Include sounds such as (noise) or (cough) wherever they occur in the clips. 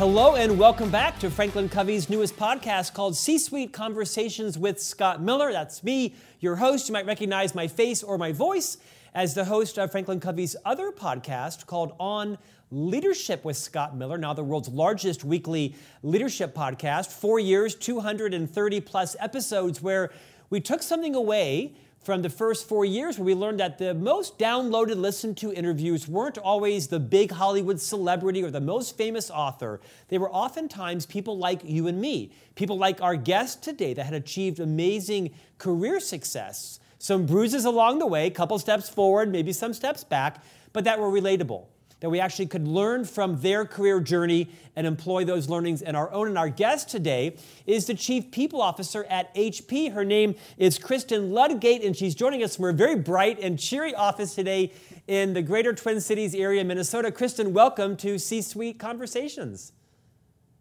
Hello and welcome back to Franklin Covey's newest podcast called C Suite Conversations with Scott Miller. That's me, your host. You might recognize my face or my voice as the host of Franklin Covey's other podcast called On Leadership with Scott Miller, now the world's largest weekly leadership podcast. Four years, 230 plus episodes where we took something away from the first four years where we learned that the most downloaded, listened to interviews weren't always the big Hollywood celebrity or the most famous author. They were oftentimes people like you and me, people like our guest today that had achieved amazing career success. Some bruises along the way, a couple steps forward, maybe some steps back, but that were relatable that we actually could learn from their career journey and employ those learnings in our own. And our guest today is the Chief People Officer at HP. Her name is Kristen Ludgate, and she's joining us from her very bright and cheery office today in the greater Twin Cities area, Minnesota. Kristen, welcome to C Suite Conversations.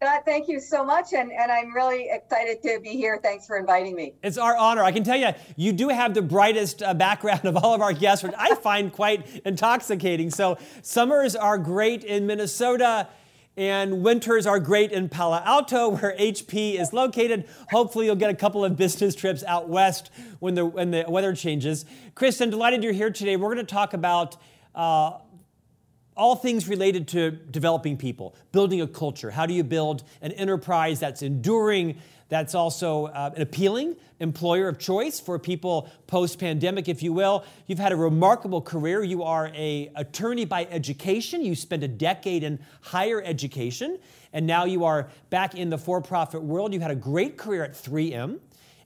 Scott, thank you so much. And, and I'm really excited to be here. Thanks for inviting me. It's our honor. I can tell you, you do have the brightest uh, background of all of our guests, which I find quite intoxicating. So, summers are great in Minnesota. And winters are great in Palo Alto, (laughs) where HP is located. Hopefully, you'll get a couple of business trips out west when the, when the weather changes. Kristen, delighted you're here today. We're going to talk about uh, all things related to developing people, building a culture. How do you build an enterprise that's enduring, that's also uh, an appealing employer of choice for people post pandemic, if you will? You've had a remarkable career. You are a attorney by education. You spent a decade in higher education, and now you are back in the for profit world. You had a great career at 3M.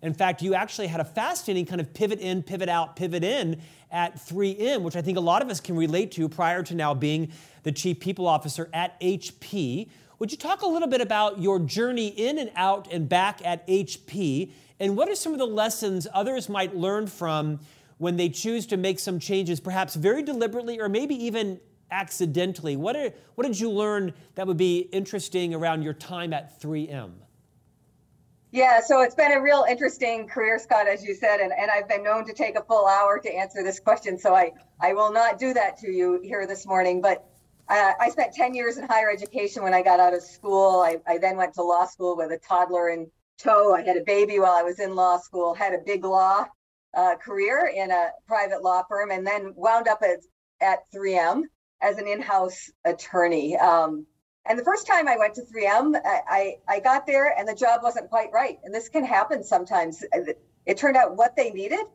In fact, you actually had a fascinating kind of pivot in, pivot out, pivot in at 3M, which I think a lot of us can relate to prior to now being the Chief People Officer at HP. Would you talk a little bit about your journey in and out and back at HP? And what are some of the lessons others might learn from when they choose to make some changes, perhaps very deliberately or maybe even accidentally? What, are, what did you learn that would be interesting around your time at 3M? Yeah, so it's been a real interesting career, Scott, as you said, and, and I've been known to take a full hour to answer this question. So I, I will not do that to you here this morning. But uh, I spent 10 years in higher education when I got out of school. I, I then went to law school with a toddler in tow. I had a baby while I was in law school, had a big law uh, career in a private law firm, and then wound up at, at 3M as an in house attorney. Um, and the first time I went to 3M, I, I, got there and the job wasn't quite right. And this can happen sometimes. It turned out what they needed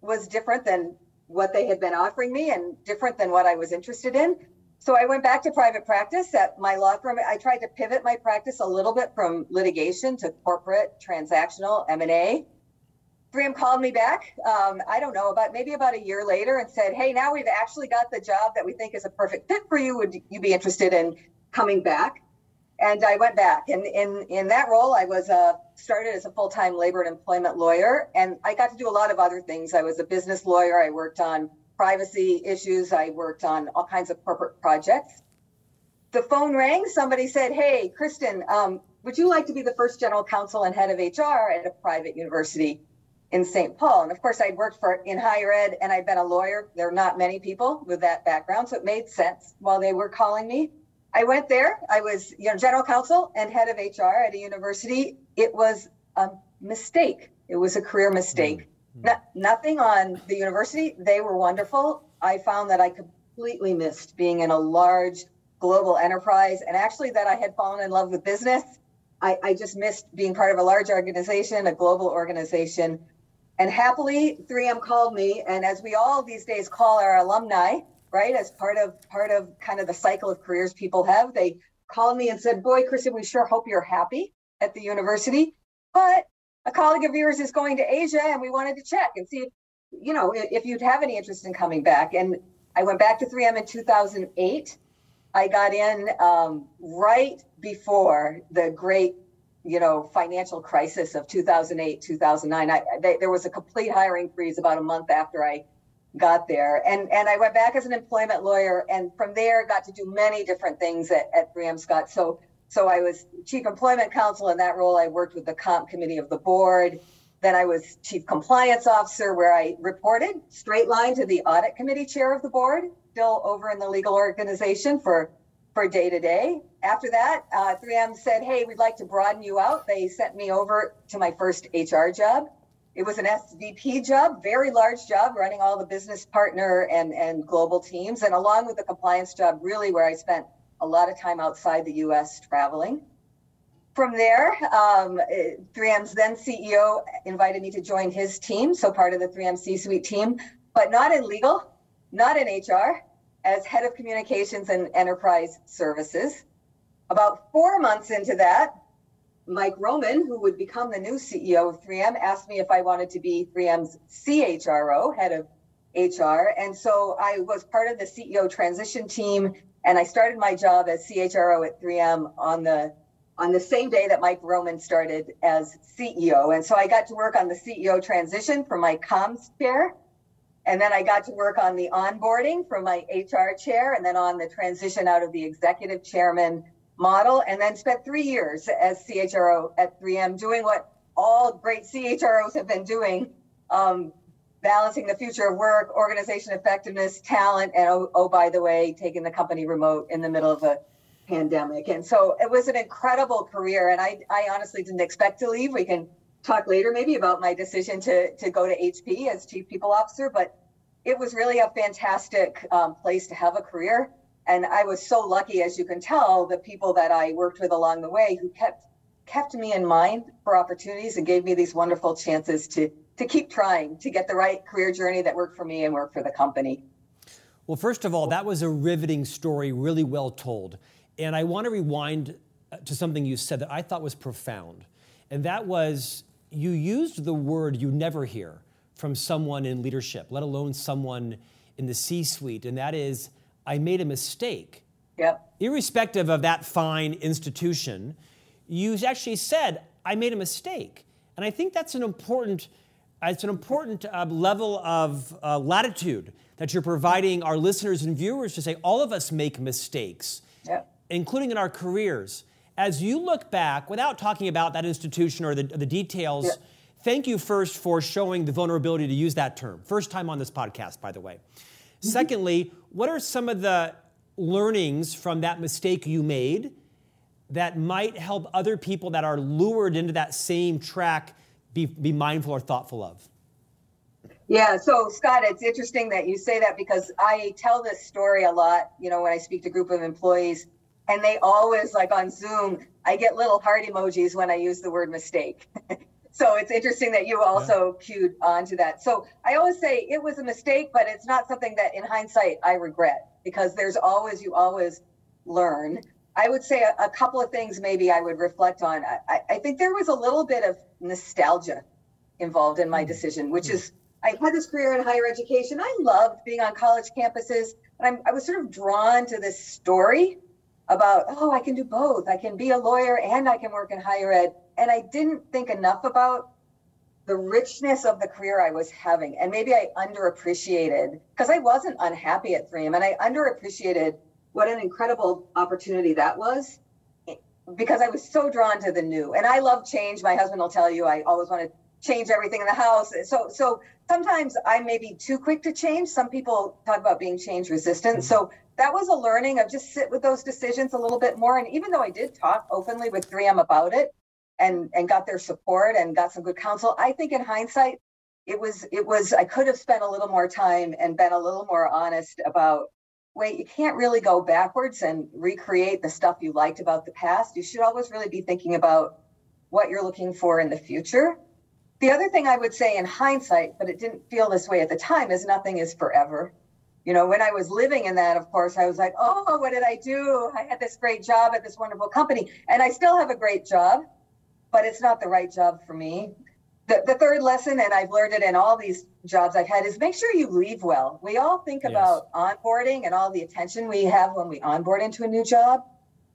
was different than what they had been offering me and different than what I was interested in. So I went back to private practice at my law firm. I tried to pivot my practice a little bit from litigation to corporate, transactional, M&A. 3M called me back. Um, I don't know about maybe about a year later and said, "Hey, now we've actually got the job that we think is a perfect fit for you. Would you be interested in coming back. And I went back, and in in that role, I was uh, started as a full time labor and employment lawyer, and I got to do a lot of other things. I was a business lawyer. I worked on privacy issues. I worked on all kinds of corporate projects. The phone rang. Somebody said, "Hey, Kristen, um, would you like to be the first general counsel and head of HR at a private university in St. Paul?" And of course, I'd worked for in higher ed, and I'd been a lawyer. There are not many people with that background, so it made sense while they were calling me. I went there. I was, you know, general counsel and head of HR at a university. It was a mistake. It was a career mistake. Mm-hmm. No, nothing on the university. They were wonderful. I found that I completely missed being in a large global enterprise and actually that I had fallen in love with business. I, I just missed being part of a large organization, a global organization. And happily, 3M called me. And as we all these days call our alumni, right? As part of part of kind of the cycle of careers people have. They called me and said, "Boy, Kristen, we sure hope you're happy at the university, but a colleague of yours is going to Asia, and we wanted to check and see if you know if you'd have any interest in coming back." And I went back to 3M in 2008. I got in um, right before the great you know financial crisis of 2008 2009 I, they, there was a complete hiring freeze about a month after i got there. And and I went back as an employment lawyer, and from there got to do many different things at, at 3M Scott. So so I was chief employment counsel in that role. I worked with the comp committee of the board. Then I was chief compliance officer, where I reported straight line to the audit committee chair of the board, still over in the legal organization for for day to day. After that, uh, 3M said, Hey, we'd like to broaden you out. They sent me over to my first HR job. It was an SVP job, very large job, running all the business partner and, and global teams, and along with the compliance job, really where I spent a lot of time outside the US traveling. From there, um, 3M's then CEO invited me to join his team, so part of the 3M C suite team, but not in legal, not in HR, as head of communications and enterprise services. About four months into that, Mike Roman, who would become the new CEO of 3M, asked me if I wanted to be 3M's CHRO, head of HR. And so I was part of the CEO transition team, and I started my job as CHRO at 3M on the on the same day that Mike Roman started as CEO. And so I got to work on the CEO transition for my comms chair. And then I got to work on the onboarding for my HR chair and then on the transition out of the executive chairman model. And then spent three years as CHRO at 3M doing what all great CHROs have been doing um, balancing the future of work, organization effectiveness, talent, and oh, oh, by the way, taking the company remote in the middle of a pandemic. And so it was an incredible career. And I, I honestly didn't expect to leave. We can talk later maybe about my decision to, to go to HP as chief people officer, but it was really a fantastic um, place to have a career. And I was so lucky, as you can tell, the people that I worked with along the way who kept kept me in mind for opportunities and gave me these wonderful chances to to keep trying to get the right career journey that worked for me and worked for the company. Well, first of all, that was a riveting story, really well told. And I want to rewind uh, to something you said that I thought was profound. And that was you used the word you never hear from someone in leadership, let alone someone in the C suite, and that is, I made a mistake. Yep. Irrespective of that fine institution, you actually said, I made a mistake. And I think that's an important, it's an important uh, level of uh, latitude that you're providing our listeners and viewers to say, all of us make mistakes. Yep including in our careers. As you look back, without talking about that institution or the, the details, yeah. thank you first for showing the vulnerability to use that term. First time on this podcast, by the way. Mm-hmm. Secondly, what are some of the learnings from that mistake you made that might help other people that are lured into that same track be, be mindful or thoughtful of? Yeah, so Scott, it's interesting that you say that because I tell this story a lot, you know, when I speak to a group of employees and they always like on Zoom, I get little heart emojis when I use the word mistake. (laughs) so it's interesting that you also yeah. cued onto that. So I always say it was a mistake, but it's not something that in hindsight I regret because there's always, you always learn. I would say a, a couple of things maybe I would reflect on. I, I, think there was a little bit of nostalgia involved in my mm. decision, which mm. is I had this career in higher education. I loved being on college campuses, and I'm, I was sort of drawn to this story about, oh, I can do both. I can be a lawyer and I can work in higher ed. And I didn't think enough about the richness of the career I was having. And maybe I underappreciated because I wasn't unhappy at 3M and I underappreciated what an incredible opportunity that was eh, because I was so drawn to the new. And I love change. My husband will tell you I always want to change everything in the house. So so sometimes I may be too quick to change. Some people talk about being change resistant. So that was a learning of just sit with those decisions a little bit more. And even though I did talk openly with 3M about it and and got their support and got some good counsel, I think in hindsight, it was it was I could have spent a little more time and been a little more honest about wait, you can't really go backwards and recreate the stuff you liked about the past. You should always really be thinking about what you're looking for in the future. The other thing I would say in hindsight, but it didn't feel this way at the time, is nothing is forever you know, when I was living in that, of course, I was like, oh, what did I do? I had this great job at this wonderful company, and I still have a great job, but it's not the right job for me. The, the third lesson, and I've learned it in all these jobs I've had, is make sure you leave well. We all think yes. about onboarding and all the attention we have when we onboard into a new job.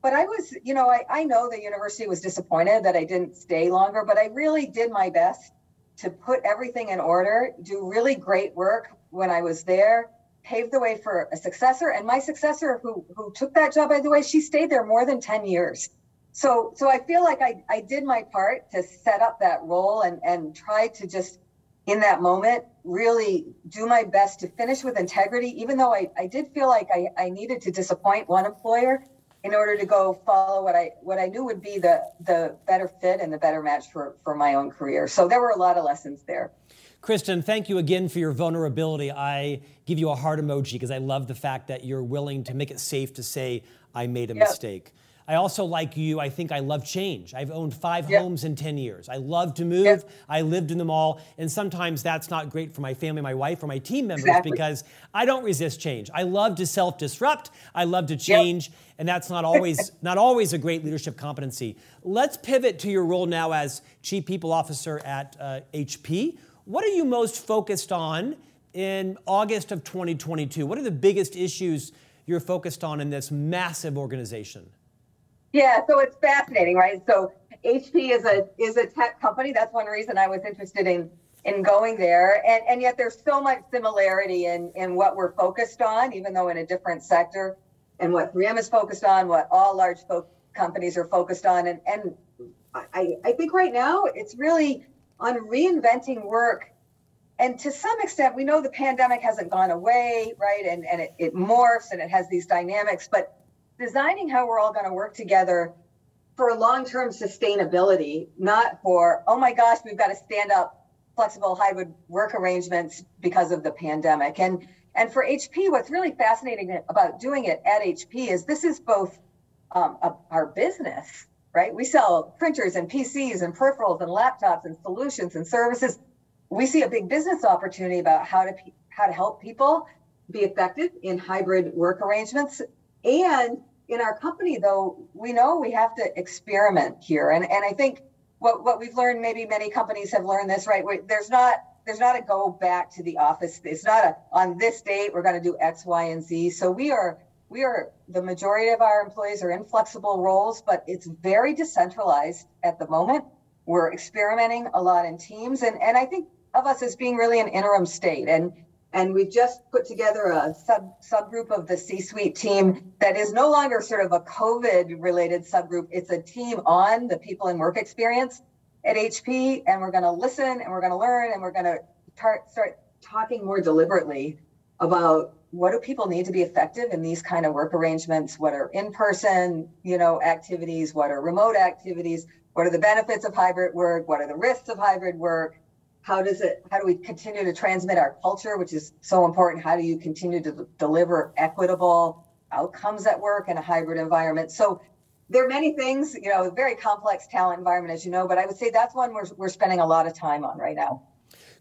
But I was, you know, I, I know the university was disappointed that I didn't stay longer, but I really did my best to put everything in order, do really great work when I was there paved the way for a successor. And my successor, who who took that job, by the way, she stayed there more than 10 years. So so I feel like I, I did my part to set up that role and, and try to just in that moment really do my best to finish with integrity, even though I, I did feel like I, I needed to disappoint one employer. In order to go follow what I what I knew would be the the better fit and the better match for for my own career. So there were a lot of lessons there. Kristen, thank you again for your vulnerability. I give you a heart emoji because I love the fact that you're willing to make it safe to say I made a yep. mistake. I also, like you, I think I love change. I've owned five yep. homes in 10 years. I love to move. Yep. I lived in them all. And sometimes that's not great for my family, my wife, or my team members exactly. because I don't resist change. I love to self disrupt. I love to change. And that's not always, (laughs) not always a great leadership competency. Let's pivot to your role now as Chief People Officer at uh, HP. What are you most focused on in August of 2022? What are the biggest issues you're focused on in this massive organization? Yeah, so it's fascinating, right? So HP is a is a tech company. That's one reason I was interested in in going there. And and yet there's so much similarity in in what we're focused on, even though in a different sector, and what 3M is focused on, what all large companies are focused on. And and I, I think right now it's really on reinventing work. And to some extent, we know the pandemic hasn't gone away, right? And and it, it morphs and it has these dynamics, but designing how we're all going to work together for long-term sustainability, not for, oh my gosh, we've got to stand up flexible hybrid work arrangements because of the pandemic. And and for HP, what's really fascinating about doing it at HP is this is both um, a, our business, right? We sell printers and PCs and peripherals and laptops and solutions and services. We see a big business opportunity about how to how to help people be effective in hybrid work arrangements and in our company, though, we know we have to experiment here. And, and I think what, what we've learned, maybe many companies have learned this, right? There's not there's not a go back to the office. It's not a on this date we're going to do X, Y, and Z. So we are we are the majority of our employees are in flexible roles, but it's very decentralized at the moment. We're experimenting a lot in teams, and and I think of us as being really an interim state. And and we've just put together a sub subgroup of the C-suite team that is no longer sort of a COVID related subgroup. It's a team on the people and work experience at HP, and we're going to listen and we're going to learn and we're going to start start talking more deliberately about what do people need to be effective in these kind of work arrangements what are in-person you know activities what are remote activities what are the benefits of hybrid work what are the risks of hybrid work how does it how do we continue to transmit our culture which is so important? How do you continue to deliver equitable outcomes at work in a hybrid environment? So there are many things you know very complex talent environment as you know but i would say that's one we're, we're spending a lot of time on right now.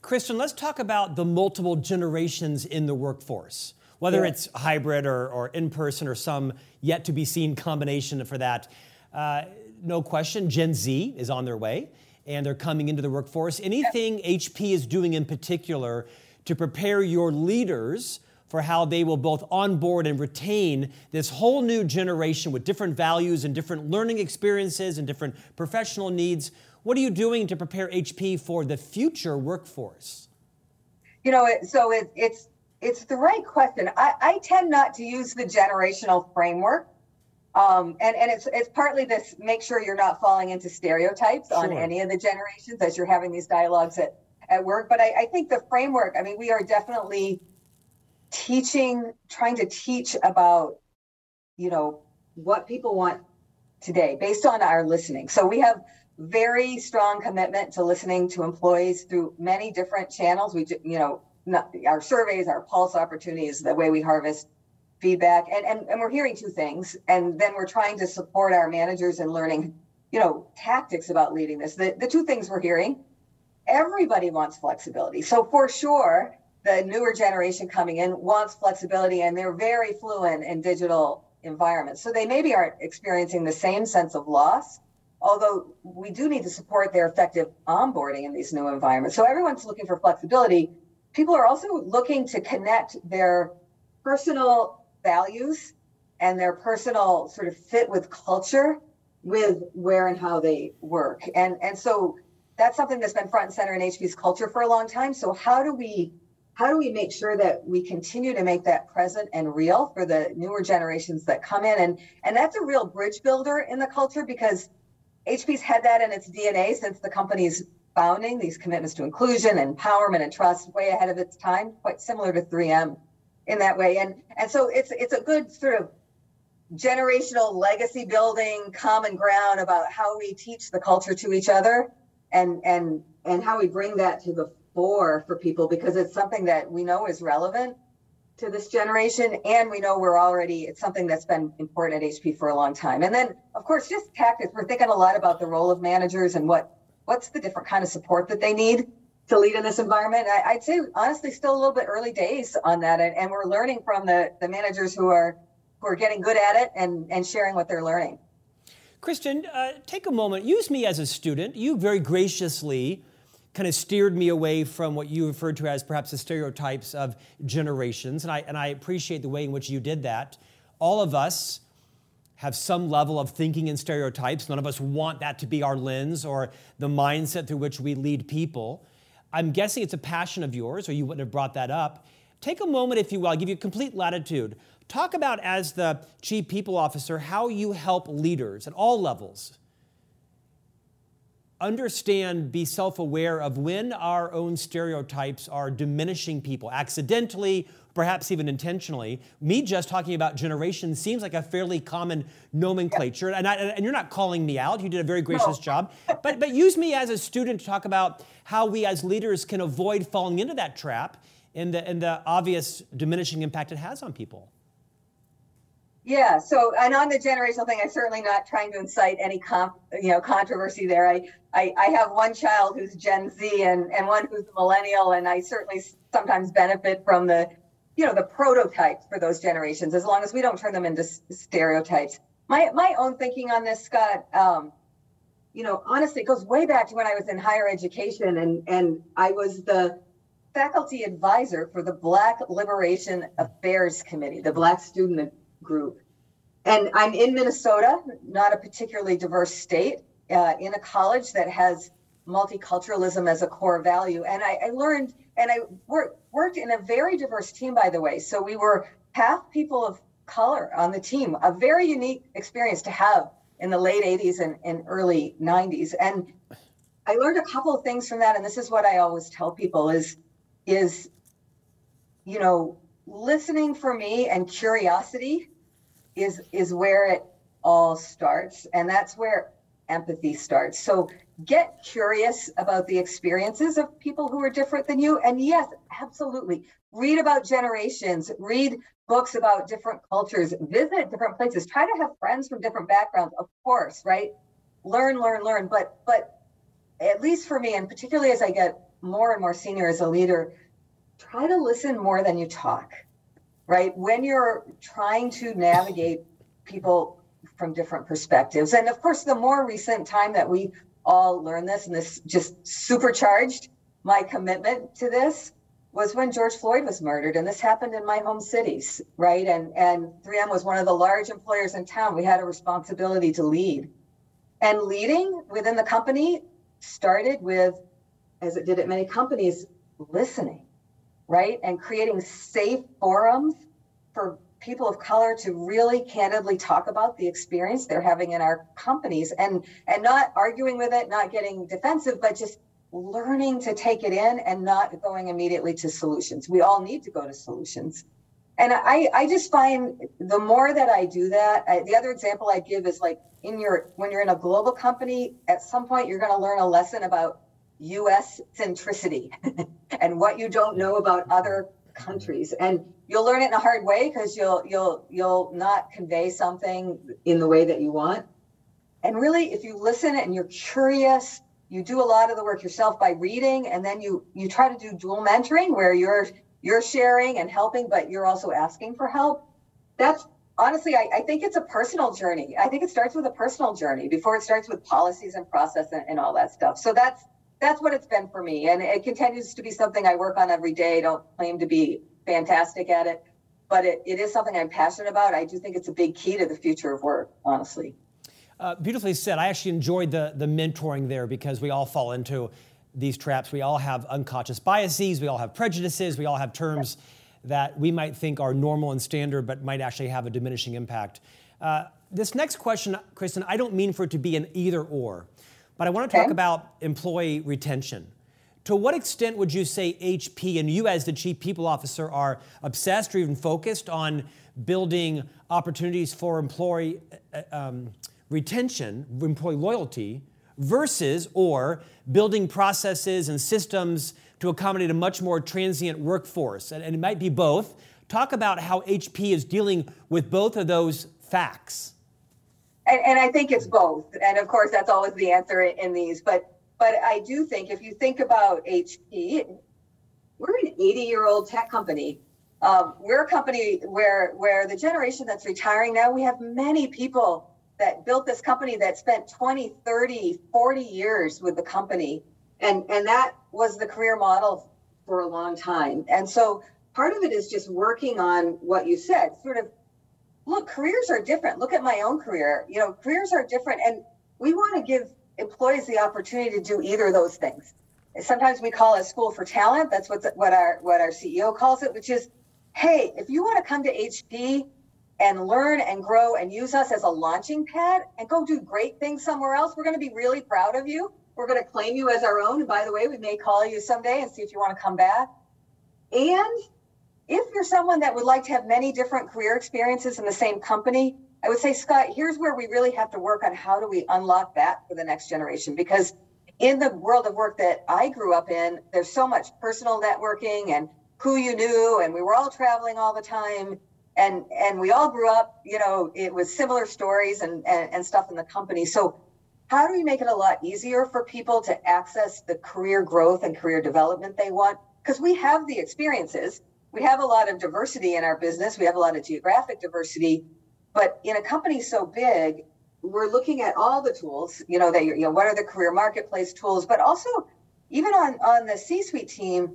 Kristen let's talk about the multiple generations in the workforce whether yeah. it's hybrid or, or in person or some yet to be seen combination for that. Uh, no question gen z is on their way and they're coming into the workforce. Anything HP is doing in particular to prepare your leaders for how they will both onboard and retain this whole new generation with different values and different learning experiences and different professional needs. What are you doing to prepare HP for the future workforce? You know, so it, it's it's the right question. I, I tend not to use the generational framework um, and, and it's it's partly this make sure you're not falling into stereotypes sure. on any of the generations as you're having these dialogues at, at work. But I, I think the framework, I mean, we are definitely teaching, trying to teach about, you know, what people want today based on our listening. So we have very strong commitment to listening to employees through many different channels. We, you know, not, our surveys, our pulse opportunities, the way we harvest feedback and, and and we're hearing two things and then we're trying to support our managers in learning you know tactics about leading this. The, the two things we're hearing everybody wants flexibility. So for sure the newer generation coming in wants flexibility and they're very fluent in digital environments. So they maybe aren't experiencing the same sense of loss although we do need to support their effective onboarding in these new environments. So everyone's looking for flexibility. People are also looking to connect their personal values and their personal sort of fit with culture with where and how they work. And and so that's something that's been front and center in HP's culture for a long time. So how do we how do we make sure that we continue to make that present and real for the newer generations that come in and and that's a real bridge builder in the culture because HP's had that in its DNA since the company's founding these commitments to inclusion empowerment and trust way ahead of its time quite similar to 3M in that way. And and so it's it's a good sort of generational legacy building, common ground about how we teach the culture to each other and and and how we bring that to the fore for people because it's something that we know is relevant to this generation and we know we're already it's something that's been important at hp for a long time. And then of course just tactics. We're thinking a lot about the role of managers and what what's the different kind of support that they need to lead in this environment I, would say honestly still a little bit early days on that and, and we're learning from the the managers who are who are getting good at it and and sharing what they're learning kristen uh, take a moment use me as a student you very graciously kind of steered me away from what you referred to as perhaps the stereotypes of generations. And I, and I appreciate the way in which you did that. All of us have some level of thinking in stereotypes. None of us want that to be our lens or the mindset through which we lead people. I'm guessing it's a passion of yours, or you wouldn't have brought that up. Take a moment, if you will, I'll give you complete latitude. Talk about, as the chief people officer, how you help leaders at all levels understand, be self aware of when our own stereotypes are diminishing people accidentally, perhaps even intentionally. Me just talking about generation seems like a fairly common nomenclature. And, I, and you're not calling me out, you did a very gracious no. job. But, but use me as a student to talk about how we as leaders can avoid falling into that trap and the, and the obvious diminishing impact it has on people. Yeah. So, and on the generational thing, I'm certainly not trying to incite any comp, you know, controversy there. I, I, I have one child who's Gen Z and, and one who's a millennial, and I certainly sometimes benefit from the, you know, the prototypes for those generations, as long as we don't turn them into stereotypes. My, my own thinking on this, Scott, um, you know, honestly, it goes way back to when I was in higher education, and and I was the faculty advisor for the Black Liberation Affairs Committee, the Black Student group. And I'm in Minnesota, not a particularly diverse state, uh, in a college that has multiculturalism as a core value. And I, I learned, and I work, worked in a very diverse team, by the way. So we were half people of color on the team, a very unique experience to have in the late 80s and, and early 90s. And I learned a couple of things from that. And this is what I always tell people is, is, you know, listening for me and curiosity is is where it all starts and that's where empathy starts. So get curious about the experiences of people who are different than you and yes absolutely. Read about generations read books about different cultures visit different places try to have friends from different backgrounds of course right? Learn learn learn but but at least for me and particularly as i get more and more senior as a leader try to listen more than you talk, right? When you're trying to navigate people from different perspectives. And of course, the more recent time that we all learned this, and this just supercharged my commitment to this, was when George Floyd was murdered. And this happened in my home cities, right? And, and 3M was one of the large employers in town. We had a responsibility to lead. And leading within the company started with, as it did at many companies, listening right? And creating safe forums for people of color to really candidly talk about the experience they're having in our companies and and not arguing with it, not getting defensive, but just learning to take it in and not going immediately to solutions. We all need to go to solutions. And I, I just find the more that I do that, I, the other example I give is like in your when you're in a global company, at some point you're going to learn a lesson about US centricity (laughs) and what you don't know about other countries. And you'll learn it in a hard way because you'll you'll you'll not convey something in the way that you want. And really, if you listen and you're curious, you do a lot of the work yourself by reading, and then you you try to do dual mentoring where you're you're sharing and helping, but you're also asking for help. That's honestly, I, I think it's a personal journey. I think it starts with a personal journey before it starts with policies and process and, and all that stuff. So that's that's what it's been for me. And it continues to be something I work on every day. I don't claim to be fantastic at it, but it, it is something I'm passionate about. I do think it's a big key to the future of work, honestly. Uh, beautifully said. I actually enjoyed the, the mentoring there because we all fall into these traps. We all have unconscious biases, we all have prejudices, we all have terms that we might think are normal and standard, but might actually have a diminishing impact. Uh, this next question, Kristen, I don't mean for it to be an either or. But I want to talk okay. about employee retention. To what extent would you say HP and you, as the chief people officer, are obsessed or even focused on building opportunities for employee uh, um, retention, employee loyalty, versus or building processes and systems to accommodate a much more transient workforce? And, and it might be both. Talk about how HP is dealing with both of those facts. And, and, I think it's both. And of course, that's always the answer in these. But but I do think if you think about HP, we're an 80 year old tech company. Um, we're a company where where the generation that's retiring now, we have many people that built this company that spent 20, 30, 40 years with the company. And, and that was the career model for a long time. And so part of it is just working on what you said, sort of look, careers are different. Look at my own career. You know, careers are different. And we want to give employees the opportunity to do either of those things. Sometimes we call it school for talent. That's what what our what our CEO calls it, which is, hey, if you want to come to HP and learn and grow and use us as a launching pad and go do great things somewhere else, we're going to be really proud of you. We're going to claim you as our own. And by the way, we may call you someday and see if you want to come back. And if you're someone that would like to have many different career experiences in the same company, I would say, Scott, here's where we really have to work on how do we unlock that for the next generation? Because in the world of work that I grew up in, there's so much personal networking and who you knew, and we were all traveling all the time. And and we all grew up, you know, it was similar stories and, and, and stuff in the company. So how do we make it a lot easier for people to access the career growth and career development they want? Because we have the experiences. We have a lot of diversity in our business. We have a lot of geographic diversity but in a company so big, we're looking at all the tools, you know, that you know, what are the career marketplace tools, but also even on, on the C-suite team,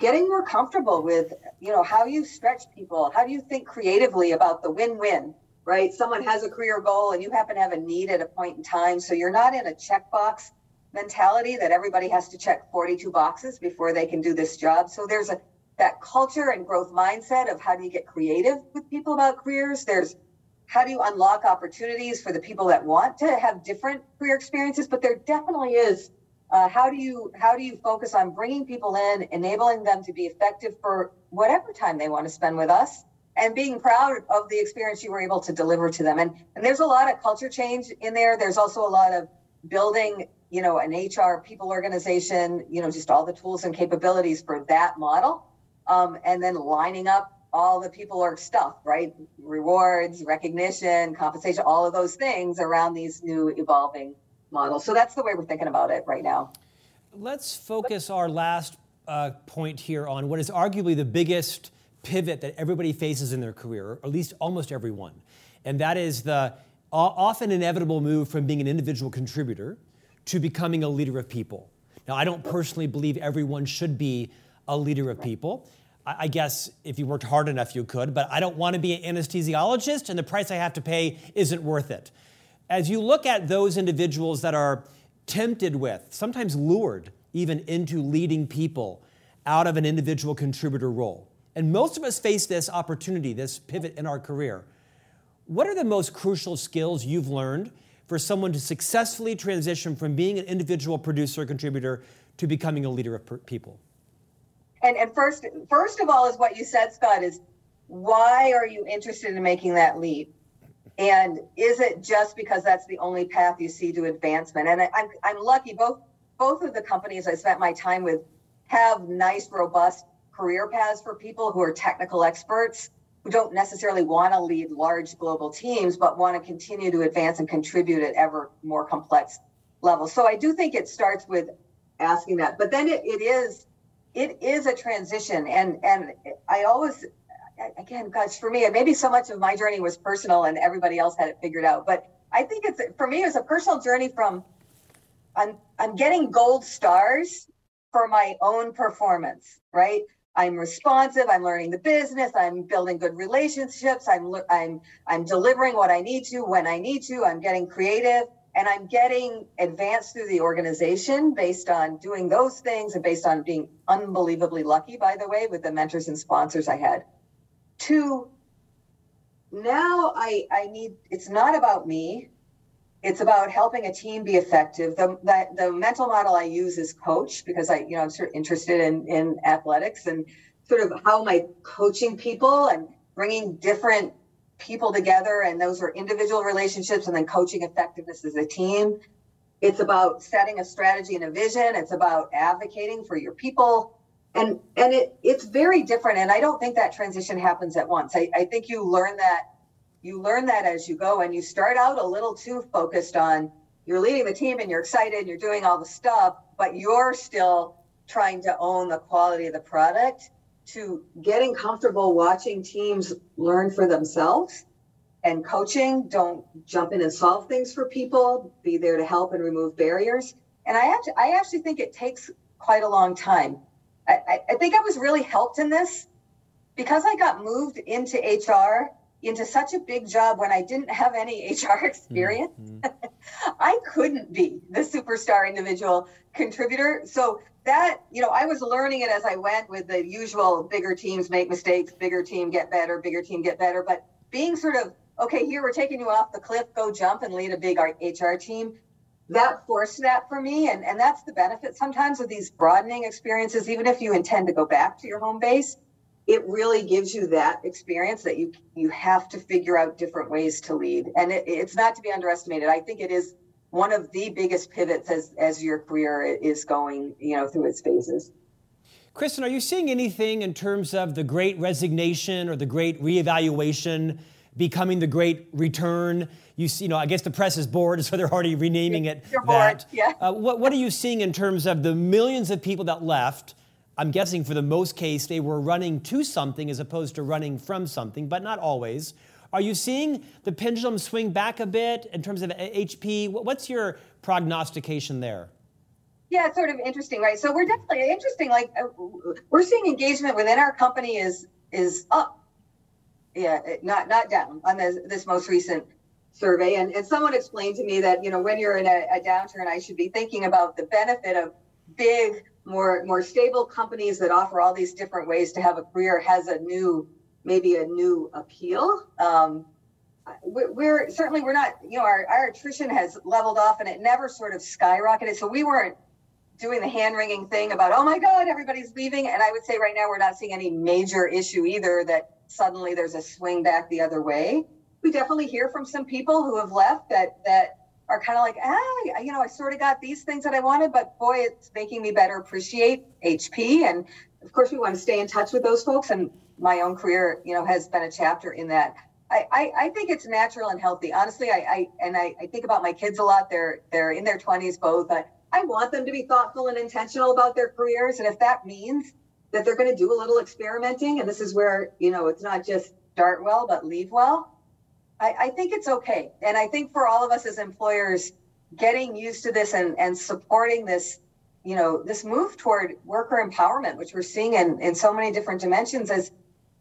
getting more comfortable with, you know, how you stretch people, how do you think creatively about the win-win, right? Someone has a career goal and you happen to have a need at a point in time. So you're not in a checkbox mentality that everybody has to check 42 boxes before they can do this job. So there's a that culture and growth mindset of how do you get creative with people about careers. There's how do you unlock opportunities for the people that want to have different career experiences? But there definitely is uh, how do you how do you focus on bringing people in enabling them to be effective for whatever time they want to spend with us and being proud of the experience you were able to deliver to them? And and there's a lot of culture change in there. There's also a lot of building you know an hr people organization you know just all the tools and capabilities for that model um, and then lining up all the people are stuff, right? Rewards, recognition, compensation, all of those things around these new evolving models. So that's the way we're thinking about it right now. Let's focus our last uh, point here on what is arguably the biggest pivot that everybody faces in their career, or at least almost everyone. And that is the often inevitable move from being an individual contributor to becoming a leader of people. Now, I don't personally believe everyone should be a leader of people. I guess if you worked hard enough, you could, but I don't want to be an anesthesiologist, and the price I have to pay isn't worth it. As you look at those individuals that are tempted with, sometimes lured even into leading people out of an individual contributor role, and most of us face this opportunity, this pivot in our career. What are the most crucial skills you've learned for someone to successfully transition from being an individual producer contributor to becoming a leader of people? And and first first of all is what you said scott is why are you interested in making that leap? And is it just because that's the only path you see to advancement? And I, I'm, I'm lucky both both of the companies i spent my time with have nice robust career paths for people who are technical experts who don't necessarily want to lead large global teams but want to continue to advance and contribute at ever more complex levels. So i do think it starts with asking that. But then it, it is it is a transition. And and i always again gosh for me maybe so much of my journey was personal and everybody else had it figured out but i think it's for me it was a personal journey from i'm i'm getting gold stars for my own performance right? I'm responsive i'm learning the business i'm building good relationships i'm i'm i'm delivering what i need to when i need to i'm getting creative and I'm getting advanced through the organization based on doing those things and based on being unbelievably lucky, by the way, with the mentors and sponsors I had. Two, now I, I need, it's not about me. it's about helping a team be effective. The, the, the mental model I use is coach because I, you know, I'm sort of interested in, in athletics and sort of how am I coaching people and bringing different people together. And those are individual relationships and then coaching effectiveness as a team. It's about setting a strategy and a vision. It's about advocating for your people. And, and it, it's very different. And I don't think that transition happens at once. I, I think you learn that you learn that as you go and you start out a little too focused on you're leading the team and you're excited and you're doing all the stuff but you're still trying to own the quality of the product to getting comfortable watching teams learn for themselves and coaching don't jump in and solve things for people be there to help and remove barriers and i actually i actually think it takes quite a long time I, I think i was really helped in this because i got moved into hr into such a big job when I didn't have any (laughs) HR experience. Mm-hmm. (laughs) I couldn't be the superstar individual contributor. So that, you know, I was learning it as I went with the usual bigger teams make mistakes, bigger team get better, bigger team get better. But being sort of, okay, here we're taking you off the cliff, go jump and lead a big HR team. That forced that for me. And, and that's the benefit sometimes of these broadening experiences, even if you intend to go back to your home base it really gives you that experience that you you have to figure out different ways to lead and it, it's not to be underestimated i think it is one of the biggest pivots as as your career is going you know through its phases kristen are you seeing anything in terms of the great resignation or the great reevaluation becoming the great return you see, you know, I guess the press is bored, (laughs) so they're already renaming it You're that. Bored. Yeah. Uh, what, what are you seeing in terms of the millions of people that left I'm guessing for the most case, they were running to something as opposed to running from something, but not always. Are you seeing the pendulum swing back a bit in terms of HP? What's your prognostication there? Yeah, it's sort of interesting, right? So we're definitely interesting. Like uh, we're seeing engagement within our company is is up. Yeah, not not down on this this most recent survey. And, and someone explained to me that you know when you're in a, a downturn, I should be thinking about the benefit of big more more stable companies that offer all these different ways to have a career has a new maybe a new appeal. Um, we're, certainly we're not you know our, our attrition has leveled off and it never sort of skyrocketed. So we weren't doing the hand wringing thing about oh my god everybody's leaving. And i would say right now we're not seeing any major issue either that suddenly there's a swing back the other way. We definitely hear from some people who have left that that are kind of like, ah, you know, I sort of got these things that I wanted, but boy, it's making me better appreciate HP. And of course, we want to stay in touch with those folks. And my own career, you know, has been a chapter in that. I, I, I think it's natural and healthy. Honestly, I, I and I, I think about my kids a lot. They're they're in their 20s both. I, I want them to be thoughtful and intentional about their careers. And if that means that they're going to do a little experimenting, and this is where, you know, it's not just start well, but leave well, I, I think it's okay. And I think for all of us as employers, getting used to this and, and supporting this, you know, this move toward worker empowerment, which we're seeing in, in so many different dimensions is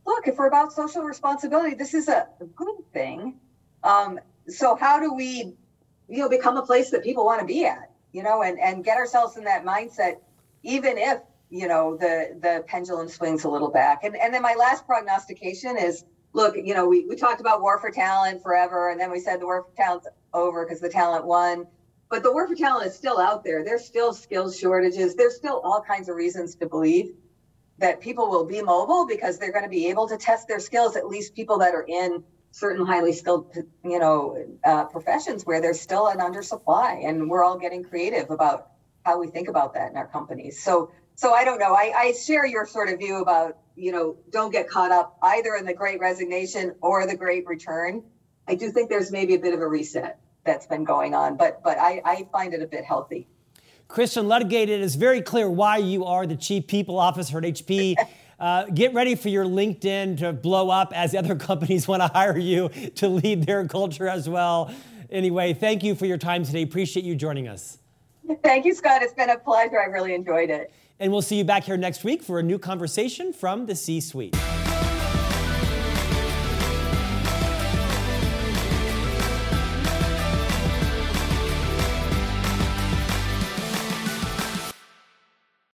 look, if we're about social responsibility, this is a good thing. Um, so how do we, you know, become a place that people want to be at, you know, and, and get ourselves in that mindset, even if, you know, the, the pendulum swings a little back. And, and then my last prognostication is, look, you know, we, we talked about war for talent forever, and then we said the war for talent's over because the talent won. But the war for talent is still out there. There's still skills shortages. There's still all kinds of reasons to believe that people will be mobile because they're going to be able to test their skills. At least people that are in certain highly skilled, you know, uh, professions where there's still an undersupply, and we're all getting creative about how we think about that in our companies. So, so I don't know. I, I share your sort of view about you know, don't get caught up either in the great resignation or the great return. I do think there's maybe a bit of a reset that's been going on, but but I, I find it a bit healthy. Kristen Ludgate, it is very clear why you are the chief people officer at HP. (laughs) Uh, get ready for your LinkedIn to blow up as other (laughs) companies want to hire you to lead their culture as well. Anyway, thank you for your time today. Appreciate you joining us. Thank you, Scott. It's been a pleasure. I really enjoyed it. And we'll see you back here next week for a new conversation from the C Suite.